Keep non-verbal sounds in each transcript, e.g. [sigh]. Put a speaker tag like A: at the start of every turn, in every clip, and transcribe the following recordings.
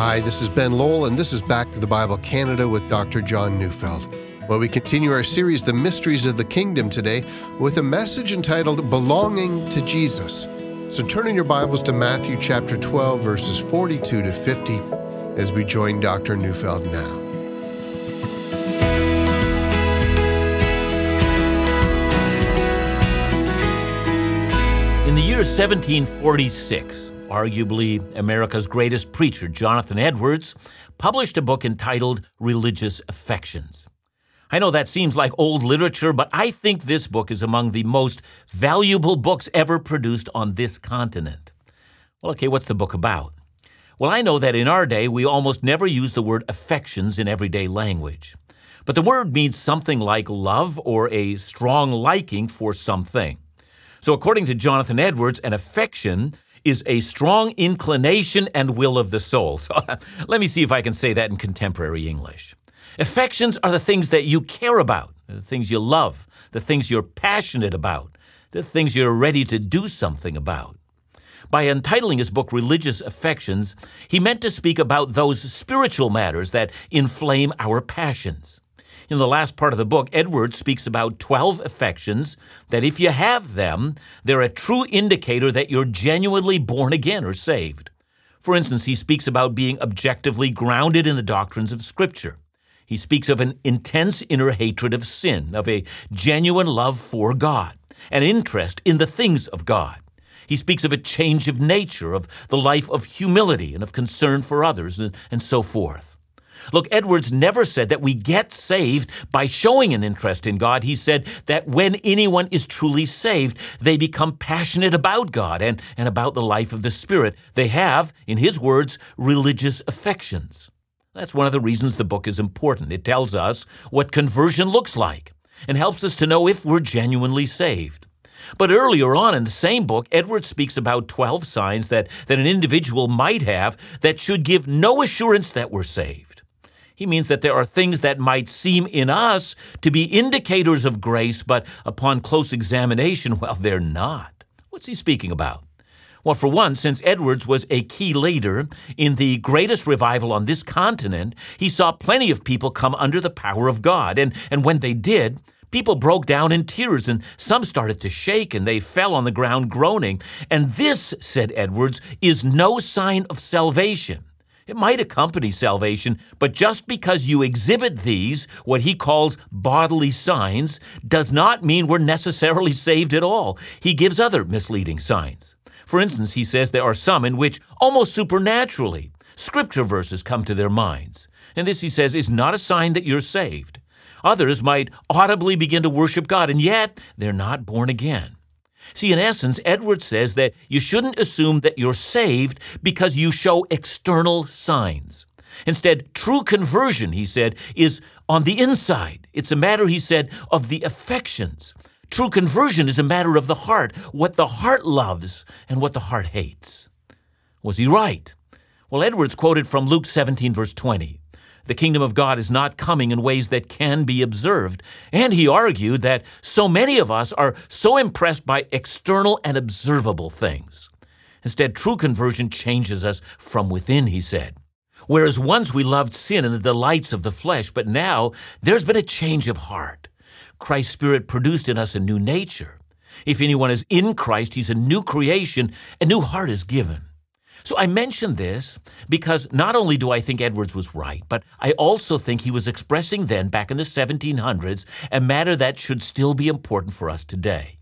A: Hi, this is Ben Lowell, and this is Back to the Bible Canada with Dr. John Neufeld. Well, we continue our series, The Mysteries of the Kingdom, today with a message entitled Belonging to Jesus. So turn in your Bibles to Matthew chapter 12, verses 42 to 50, as we join Dr. Neufeld now.
B: In the year 1746, arguably America's greatest preacher, Jonathan Edwards, published a book entitled Religious Affections. I know that seems like old literature, but I think this book is among the most valuable books ever produced on this continent. Well, okay, what's the book about? Well, I know that in our day we almost never use the word affections in everyday language. But the word means something like love or a strong liking for something. So, according to Jonathan Edwards, an affection is a strong inclination and will of the soul. So, [laughs] let me see if I can say that in contemporary English. Affections are the things that you care about, the things you love, the things you're passionate about, the things you're ready to do something about. By entitling his book Religious Affections, he meant to speak about those spiritual matters that inflame our passions. In the last part of the book, Edwards speaks about 12 affections that, if you have them, they're a true indicator that you're genuinely born again or saved. For instance, he speaks about being objectively grounded in the doctrines of Scripture. He speaks of an intense inner hatred of sin, of a genuine love for God, an interest in the things of God. He speaks of a change of nature, of the life of humility and of concern for others, and, and so forth. Look, Edwards never said that we get saved by showing an interest in God. He said that when anyone is truly saved, they become passionate about God and, and about the life of the Spirit. They have, in his words, religious affections. That's one of the reasons the book is important. It tells us what conversion looks like and helps us to know if we're genuinely saved. But earlier on in the same book, Edwards speaks about 12 signs that, that an individual might have that should give no assurance that we're saved. He means that there are things that might seem in us to be indicators of grace, but upon close examination, well, they're not. What's he speaking about? Well, for one, since Edwards was a key leader in the greatest revival on this continent, he saw plenty of people come under the power of God. And, and when they did, people broke down in tears and some started to shake and they fell on the ground groaning. And this, said Edwards, is no sign of salvation. It might accompany salvation, but just because you exhibit these, what he calls bodily signs, does not mean we're necessarily saved at all. He gives other misleading signs. For instance, he says there are some in which, almost supernaturally, scripture verses come to their minds. And this, he says, is not a sign that you're saved. Others might audibly begin to worship God, and yet they're not born again. See, in essence, Edwards says that you shouldn't assume that you're saved because you show external signs. Instead, true conversion, he said, is on the inside. It's a matter, he said, of the affections. True conversion is a matter of the heart, what the heart loves and what the heart hates. Was he right? Well, Edwards quoted from Luke 17, verse 20. The kingdom of God is not coming in ways that can be observed. And he argued that so many of us are so impressed by external and observable things. Instead, true conversion changes us from within, he said. Whereas once we loved sin and the delights of the flesh, but now there's been a change of heart. Christ's Spirit produced in us a new nature. If anyone is in Christ, he's a new creation, a new heart is given. So I mention this because not only do I think Edwards was right, but I also think he was expressing then, back in the 1700s, a matter that should still be important for us today.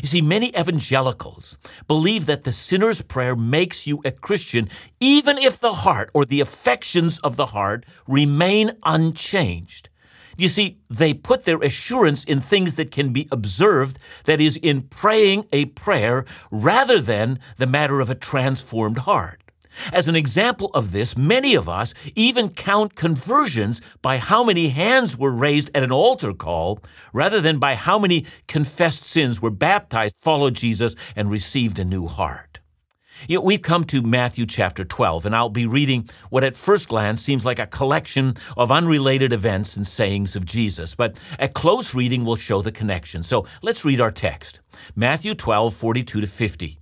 B: You see, many evangelicals believe that the sinner's prayer makes you a Christian even if the heart or the affections of the heart remain unchanged. You see, they put their assurance in things that can be observed, that is, in praying a prayer, rather than the matter of a transformed heart. As an example of this, many of us even count conversions by how many hands were raised at an altar call, rather than by how many confessed sins were baptized, followed Jesus, and received a new heart. You know, we've come to Matthew chapter 12, and I'll be reading what at first glance seems like a collection of unrelated events and sayings of Jesus, but a close reading will show the connection. So let's read our text Matthew 12, 42 to 50.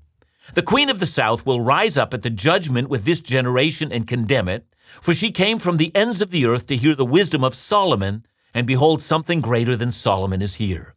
B: The queen of the south will rise up at the judgment with this generation and condemn it, for she came from the ends of the earth to hear the wisdom of Solomon, and behold, something greater than Solomon is here.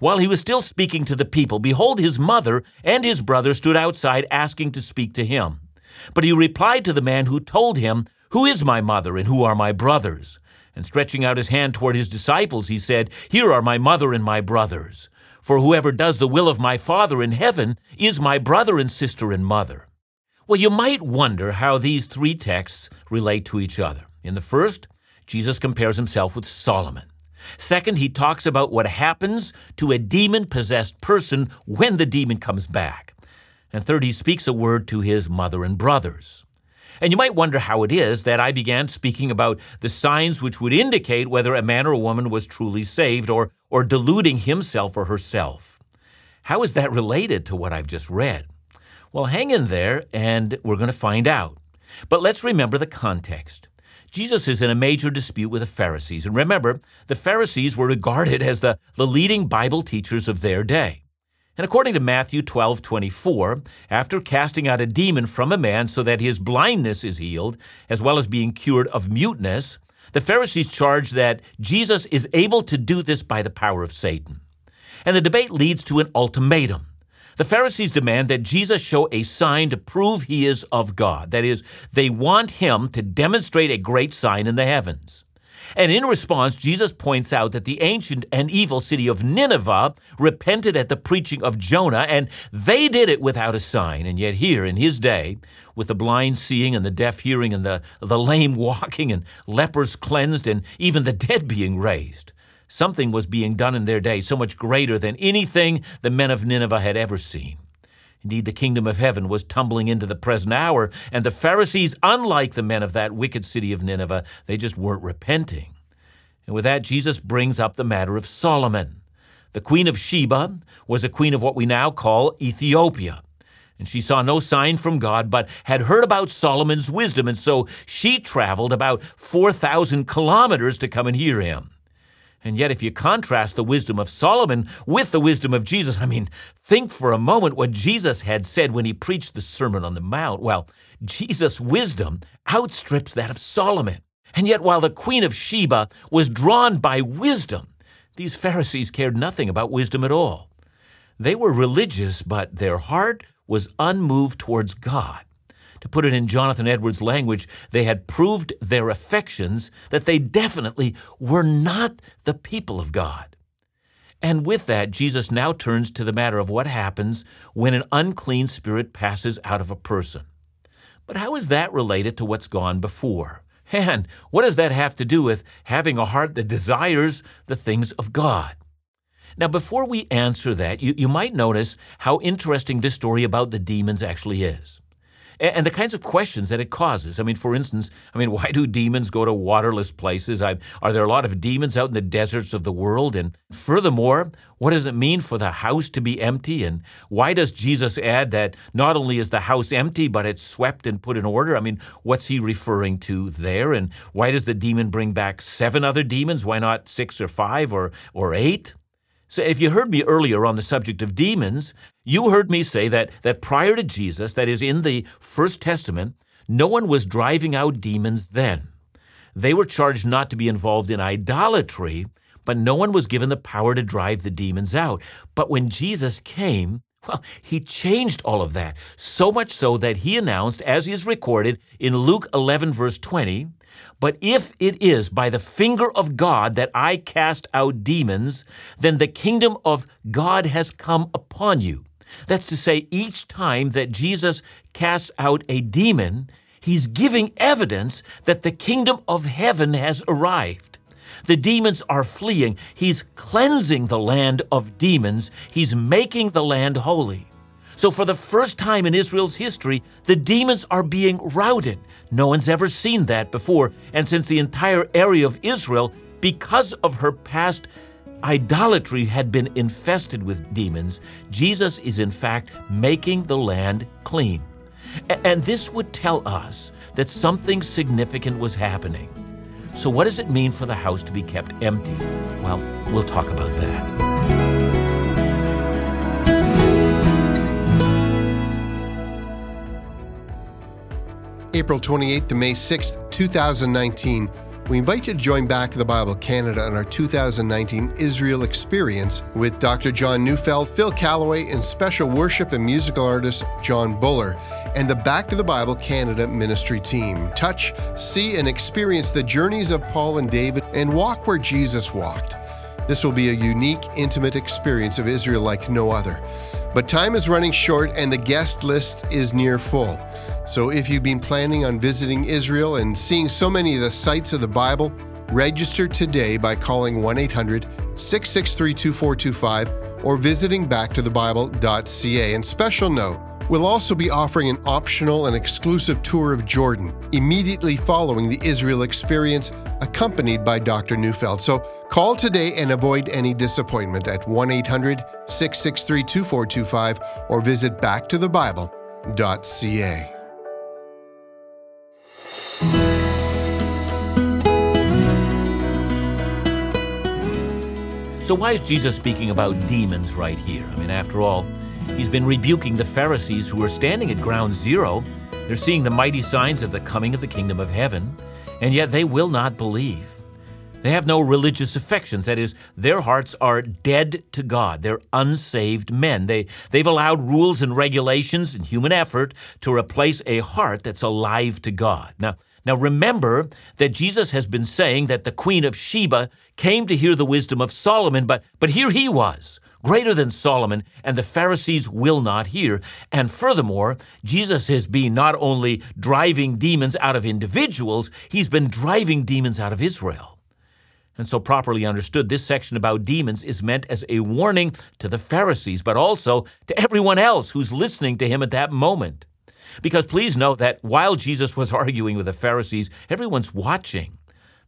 B: While he was still speaking to the people, behold, his mother and his brother stood outside asking to speak to him. But he replied to the man who told him, Who is my mother and who are my brothers? And stretching out his hand toward his disciples, he said, Here are my mother and my brothers. For whoever does the will of my Father in heaven is my brother and sister and mother. Well, you might wonder how these three texts relate to each other. In the first, Jesus compares himself with Solomon. Second, he talks about what happens to a demon possessed person when the demon comes back. And third, he speaks a word to his mother and brothers. And you might wonder how it is that I began speaking about the signs which would indicate whether a man or a woman was truly saved or, or deluding himself or herself. How is that related to what I've just read? Well, hang in there and we're going to find out. But let's remember the context. Jesus is in a major dispute with the Pharisees. And remember, the Pharisees were regarded as the, the leading Bible teachers of their day. And according to Matthew 12 24, after casting out a demon from a man so that his blindness is healed, as well as being cured of muteness, the Pharisees charge that Jesus is able to do this by the power of Satan. And the debate leads to an ultimatum. The Pharisees demand that Jesus show a sign to prove he is of God. That is, they want him to demonstrate a great sign in the heavens. And in response, Jesus points out that the ancient and evil city of Nineveh repented at the preaching of Jonah, and they did it without a sign. And yet, here in his day, with the blind seeing and the deaf hearing and the, the lame [laughs] walking and lepers cleansed and even the dead being raised, something was being done in their day so much greater than anything the men of Nineveh had ever seen. Indeed, the kingdom of heaven was tumbling into the present hour, and the Pharisees, unlike the men of that wicked city of Nineveh, they just weren't repenting. And with that, Jesus brings up the matter of Solomon. The queen of Sheba was a queen of what we now call Ethiopia. And she saw no sign from God, but had heard about Solomon's wisdom, and so she traveled about 4,000 kilometers to come and hear him. And yet, if you contrast the wisdom of Solomon with the wisdom of Jesus, I mean, think for a moment what Jesus had said when he preached the Sermon on the Mount. Well, Jesus' wisdom outstrips that of Solomon. And yet, while the Queen of Sheba was drawn by wisdom, these Pharisees cared nothing about wisdom at all. They were religious, but their heart was unmoved towards God. To put it in Jonathan Edwards' language, they had proved their affections that they definitely were not the people of God. And with that, Jesus now turns to the matter of what happens when an unclean spirit passes out of a person. But how is that related to what's gone before? And what does that have to do with having a heart that desires the things of God? Now, before we answer that, you, you might notice how interesting this story about the demons actually is and the kinds of questions that it causes. I mean, for instance, I mean, why do demons go to waterless places? I, are there a lot of demons out in the deserts of the world? And furthermore, what does it mean for the house to be empty? And why does Jesus add that not only is the house empty, but it's swept and put in order? I mean, what's he referring to there? And why does the demon bring back seven other demons? Why not six or five or, or eight? So, if you heard me earlier on the subject of demons, you heard me say that, that prior to Jesus, that is, in the First Testament, no one was driving out demons then. They were charged not to be involved in idolatry, but no one was given the power to drive the demons out. But when Jesus came, well, he changed all of that, so much so that he announced, as is recorded in Luke 11, verse 20, But if it is by the finger of God that I cast out demons, then the kingdom of God has come upon you. That's to say, each time that Jesus casts out a demon, he's giving evidence that the kingdom of heaven has arrived. The demons are fleeing. He's cleansing the land of demons. He's making the land holy. So, for the first time in Israel's history, the demons are being routed. No one's ever seen that before. And since the entire area of Israel, because of her past idolatry, had been infested with demons, Jesus is in fact making the land clean. And this would tell us that something significant was happening. So, what does it mean for the house to be kept empty? Well, we'll talk about that.
A: April 28th to May 6th, 2019. We invite you to join Back to the Bible Canada on our 2019 Israel Experience with Dr. John Neufeld, Phil Callaway, and special worship and musical artist John Buller, and the Back to the Bible Canada ministry team. Touch, see, and experience the journeys of Paul and David and walk where Jesus walked. This will be a unique, intimate experience of Israel like no other. But time is running short and the guest list is near full. So if you've been planning on visiting Israel and seeing so many of the sites of the Bible, register today by calling 1 800 663 2425 or visiting backtothebible.ca. And special note, We'll also be offering an optional and exclusive tour of Jordan immediately following the Israel experience, accompanied by Dr. Neufeld. So call today and avoid any disappointment at 1 800 663 2425 or visit backtothebible.ca.
B: So, why is Jesus speaking about demons right here? I mean, after all, he's been rebuking the Pharisees who are standing at ground zero. They're seeing the mighty signs of the coming of the kingdom of heaven, and yet they will not believe. They have no religious affections. That is, their hearts are dead to God. They're unsaved men. They, they've allowed rules and regulations and human effort to replace a heart that's alive to God. Now, now remember that Jesus has been saying that the Queen of Sheba came to hear the wisdom of Solomon, but, but here he was, greater than Solomon, and the Pharisees will not hear. And furthermore, Jesus has been not only driving demons out of individuals, he's been driving demons out of Israel. And so, properly understood, this section about demons is meant as a warning to the Pharisees, but also to everyone else who's listening to him at that moment. Because please note that while Jesus was [laughs] arguing with the Pharisees, everyone's watching.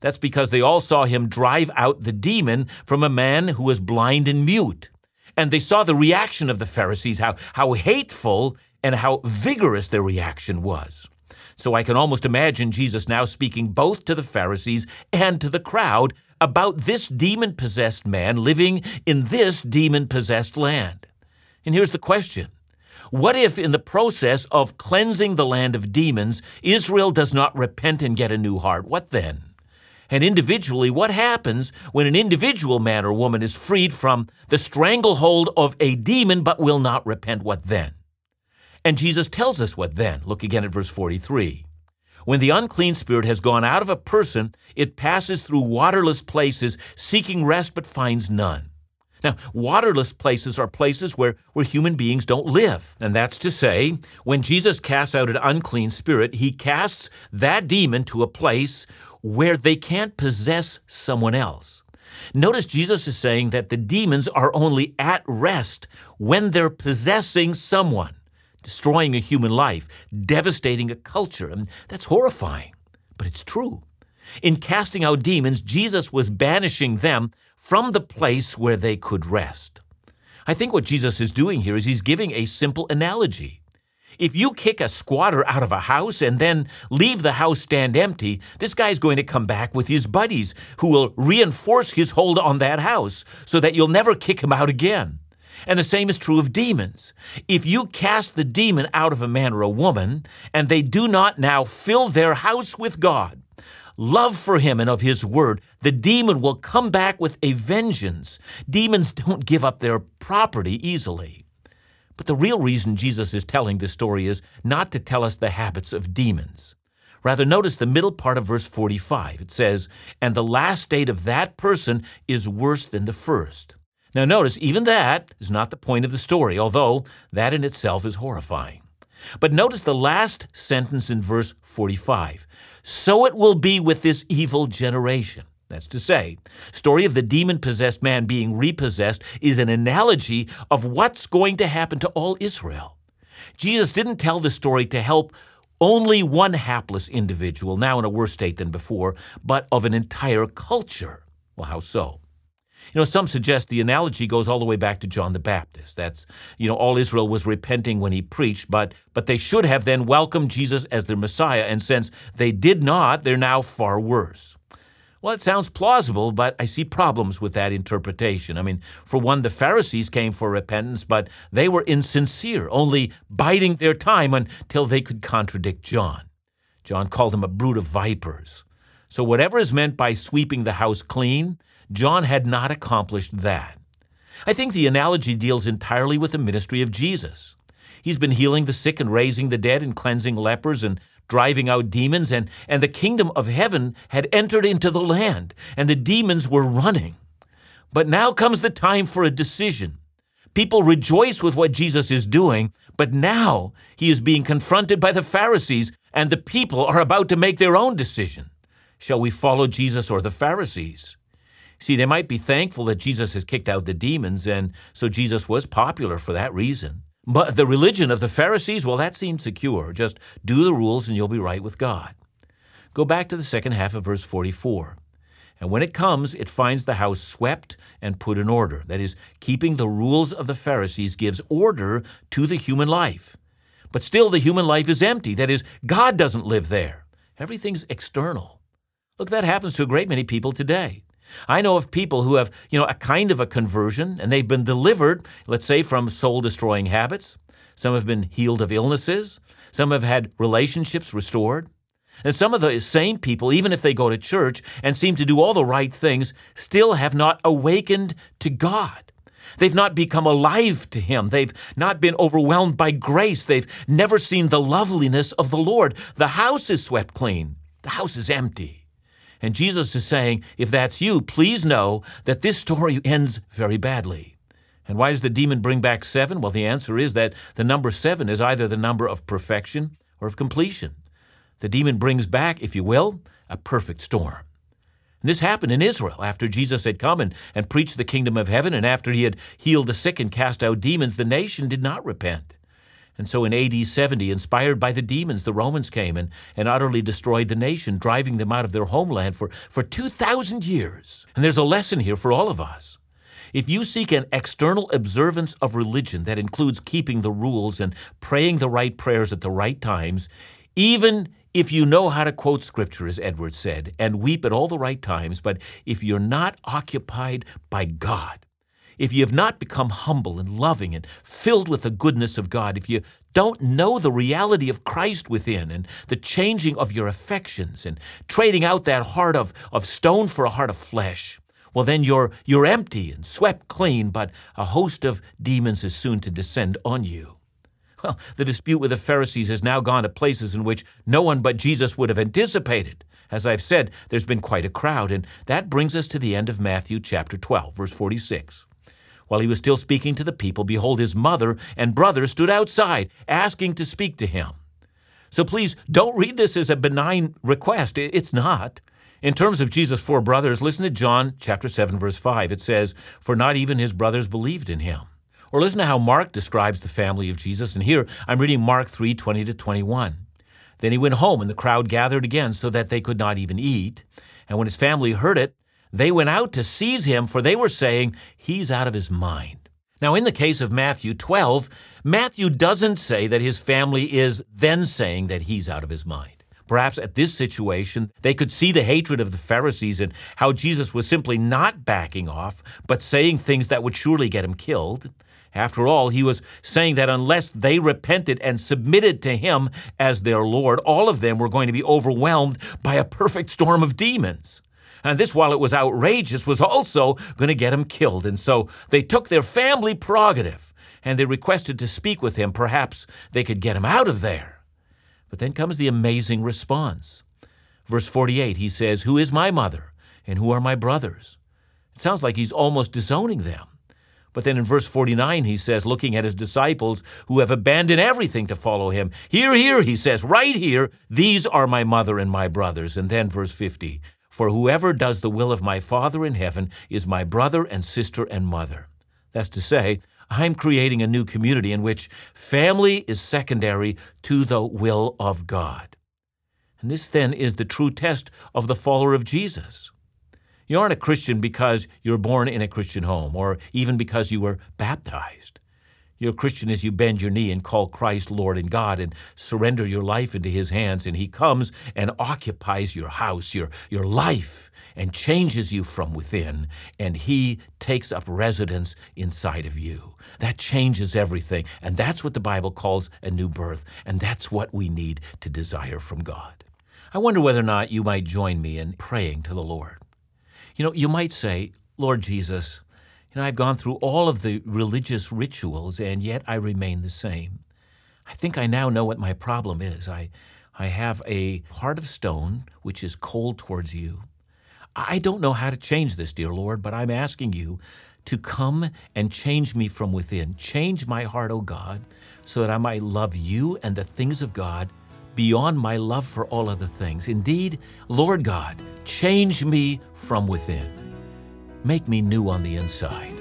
B: That's because they all saw him drive out the demon from a man who was blind and mute. And they saw the reaction of the Pharisees, how, how hateful and how vigorous their reaction was. So I can almost imagine Jesus now speaking both to the Pharisees and to the crowd about this demon possessed man living in this demon possessed land. And here's the question what if, in the process of cleansing the land of demons, Israel does not repent and get a new heart? What then? And individually, what happens when an individual man or woman is freed from the stranglehold of a demon but will not repent? What then? And Jesus tells us what then. Look again at verse 43. When the unclean spirit has gone out of a person, it passes through waterless places, seeking rest but finds none. Now, waterless places are places where, where human beings don't live. And that's to say, when Jesus casts out an unclean spirit, he casts that demon to a place where they can't possess someone else. Notice Jesus is saying that the demons are only at rest when they're possessing someone, destroying a human life, devastating a culture. And that's horrifying, but it's true. In casting out demons, Jesus was banishing them from the place where they could rest. I think what Jesus is doing here is he's giving a simple analogy. If you kick a squatter out of a house and then leave the house stand empty, this guy's going to come back with his buddies who will reinforce his hold on that house so that you'll never kick him out again. And the same is true of demons. If you cast the demon out of a man or a woman, and they do not now fill their house with God, love for him and of his word, the demon will come back with a vengeance. Demons don't give up their property easily. But the real reason Jesus is telling this story is not to tell us the habits of demons. Rather, notice the middle part of verse 45. It says, And the last state of that person is worse than the first. Now, notice, even that is not the point of the story, although that in itself is horrifying. But notice the last sentence in verse 45. So it will be with this evil generation. That's to say, story of the demon-possessed man being repossessed is an analogy of what's going to happen to all Israel. Jesus didn't tell the story to help only one hapless individual, now in a worse state than before, but of an entire culture. Well, how so? You know, some suggest the analogy goes all the way back to John the Baptist. That's, you know, all Israel was repenting when he preached, but but they should have then welcomed Jesus as their Messiah, and since they did not, they're now far worse. Well, it sounds plausible, but I see problems with that interpretation. I mean, for one, the Pharisees came for repentance, but they were insincere, only biding their time until they could contradict John. John called them a brood of vipers. So, whatever is meant by sweeping the house clean, John had not accomplished that. I think the analogy deals entirely with the ministry of Jesus. He's been healing the sick and raising the dead and cleansing lepers and driving out demons, and, and the kingdom of heaven had entered into the land, and the demons were running. But now comes the time for a decision. People rejoice with what Jesus is doing, but now he is being confronted by the Pharisees, and the people are about to make their own decision. Shall we follow Jesus or the Pharisees? See, they might be thankful that Jesus has kicked out the demons, and so Jesus was popular for that reason. But the religion of the Pharisees, well, that seems secure. Just do the rules and you'll be right with God. Go back to the second half of verse 44. And when it comes, it finds the house swept and put in order. That is, keeping the rules of the Pharisees gives order to the human life. But still, the human life is empty. That is, God doesn't live there. Everything's external. Look, that happens to a great many people today. I know of people who have, you know, a kind of a conversion and they've been delivered, let's say, from soul destroying habits. Some have been healed of illnesses. Some have had relationships restored. And some of the same people, even if they go to church and seem to do all the right things, still have not awakened to God. They've not become alive to Him. They've not been overwhelmed by grace. They've never seen the loveliness of the Lord. The house is swept clean, the house is empty. And Jesus is saying, if that's you, please know that this story ends very badly. And why does the demon bring back seven? Well, the answer is that the number seven is either the number of perfection or of completion. The demon brings back, if you will, a perfect storm. And this happened in Israel after Jesus had come and, and preached the kingdom of heaven, and after he had healed the sick and cast out demons, the nation did not repent. And so in AD 70, inspired by the demons, the Romans came and, and utterly destroyed the nation, driving them out of their homeland for, for 2,000 years. And there's a lesson here for all of us. If you seek an external observance of religion that includes keeping the rules and praying the right prayers at the right times, even if you know how to quote scripture, as Edwards said, and weep at all the right times, but if you're not occupied by God, if you have not become humble and loving and filled with the goodness of God, if you don't know the reality of Christ within and the changing of your affections and trading out that heart of, of stone for a heart of flesh, well, then you're, you're empty and swept clean, but a host of demons is soon to descend on you. Well, the dispute with the Pharisees has now gone to places in which no one but Jesus would have anticipated. As I've said, there's been quite a crowd, and that brings us to the end of Matthew chapter 12, verse 46. While he was still speaking to the people, behold, his mother and brothers stood outside, asking to speak to him. So please don't read this as a benign request. It's not. In terms of Jesus' four brothers, listen to John chapter 7, verse 5. It says, For not even his brothers believed in him. Or listen to how Mark describes the family of Jesus. And here I'm reading Mark 3 20 to 21. Then he went home, and the crowd gathered again so that they could not even eat. And when his family heard it, they went out to seize him, for they were saying, He's out of his mind. Now, in the case of Matthew 12, Matthew doesn't say that his family is then saying that he's out of his mind. Perhaps at this situation, they could see the hatred of the Pharisees and how Jesus was simply not backing off, but saying things that would surely get him killed. After all, he was saying that unless they repented and submitted to him as their Lord, all of them were going to be overwhelmed by a perfect storm of demons. And this, while it was outrageous, was also going to get him killed. And so they took their family prerogative and they requested to speak with him. Perhaps they could get him out of there. But then comes the amazing response. Verse 48, he says, Who is my mother and who are my brothers? It sounds like he's almost disowning them. But then in verse 49, he says, looking at his disciples who have abandoned everything to follow him, Here, here, he says, right here, these are my mother and my brothers. And then verse 50, for whoever does the will of my Father in heaven is my brother and sister and mother. That's to say, I'm creating a new community in which family is secondary to the will of God. And this then is the true test of the follower of Jesus. You aren't a Christian because you're born in a Christian home or even because you were baptized. You're a Christian as you bend your knee and call Christ Lord and God and surrender your life into His hands, and He comes and occupies your house, your, your life, and changes you from within, and He takes up residence inside of you. That changes everything, and that's what the Bible calls a new birth, and that's what we need to desire from God. I wonder whether or not you might join me in praying to the Lord. You know, you might say, Lord Jesus, know, I've gone through all of the religious rituals, and yet I remain the same. I think I now know what my problem is. I, I have a heart of stone, which is cold towards you. I don't know how to change this, dear Lord, but I'm asking you to come and change me from within. Change my heart, O God, so that I might love you and the things of God beyond my love for all other things. Indeed, Lord God, change me from within. Make me new on the inside.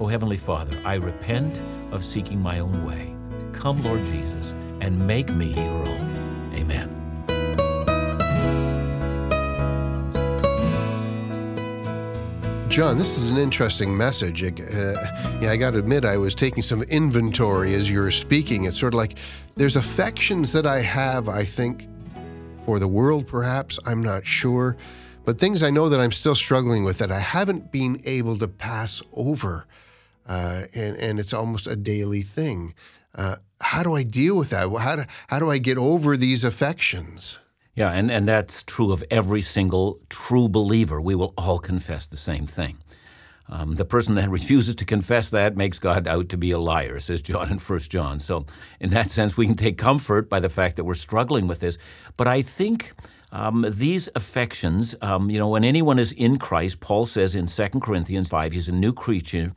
B: O oh, Heavenly Father, I repent of seeking my own way. Come, Lord Jesus, and make me your own. Amen.
A: John, this is an interesting message. Uh, yeah, I got to admit, I was taking some inventory as you were speaking. It's sort of like there's affections that I have, I think, for the world, perhaps. I'm not sure but things I know that I'm still struggling with that I haven't been able to pass over. Uh, and, and it's almost a daily thing. Uh, how do I deal with that? How do, how do I get over these affections?
B: Yeah, and, and that's true of every single true believer. We will all confess the same thing. Um, the person that refuses to confess that makes God out to be a liar, says John in 1 John. So, in that sense, we can take comfort by the fact that we're struggling with this. But I think um, these affections, um, you know, when anyone is in Christ, Paul says in 2 Corinthians 5, he's a new creature.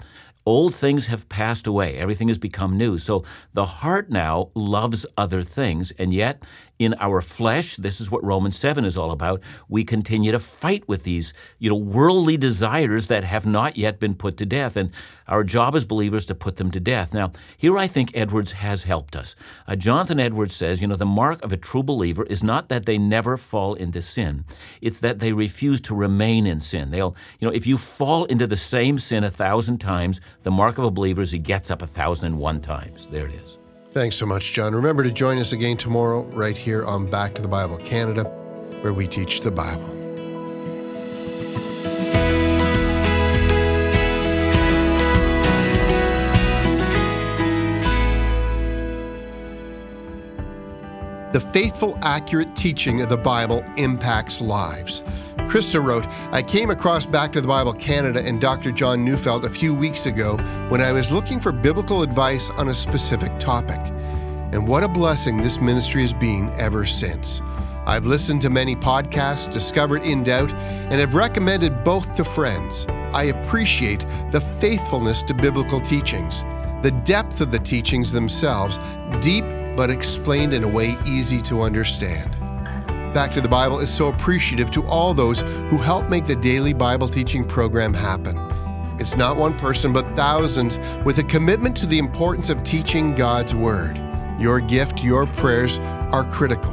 B: Old things have passed away. Everything has become new. So the heart now loves other things, and yet in our flesh, this is what Romans 7 is all about, we continue to fight with these, you know, worldly desires that have not yet been put to death. And our job as believers to put them to death. Now, here I think Edwards has helped us. Uh, Jonathan Edwards says, you know, the mark of a true believer is not that they never fall into sin. It's that they refuse to remain in sin. They'll, you know, if you fall into the same sin a thousand times, the mark of a believer is he gets up a thousand and one times. There it is.
A: Thanks so much, John. Remember to join us again tomorrow, right here on Back to the Bible Canada, where we teach the Bible. The faithful, accurate teaching of the Bible impacts lives. Krista wrote, I came across Back to the Bible Canada and Dr. John Neufeld a few weeks ago when I was looking for biblical advice on a specific topic. And what a blessing this ministry has been ever since. I've listened to many podcasts, discovered In Doubt, and have recommended both to friends. I appreciate the faithfulness to biblical teachings, the depth of the teachings themselves, deep but explained in a way easy to understand. Back to the Bible is so appreciative to all those who help make the daily Bible teaching program happen. It's not one person, but thousands with a commitment to the importance of teaching God's Word. Your gift, your prayers are critical.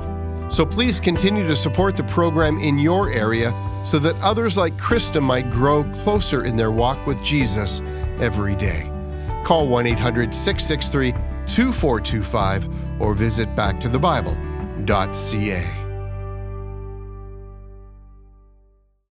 A: So please continue to support the program in your area so that others like Krista might grow closer in their walk with Jesus every day. Call 1 800 663 2425 or visit backtothebible.ca.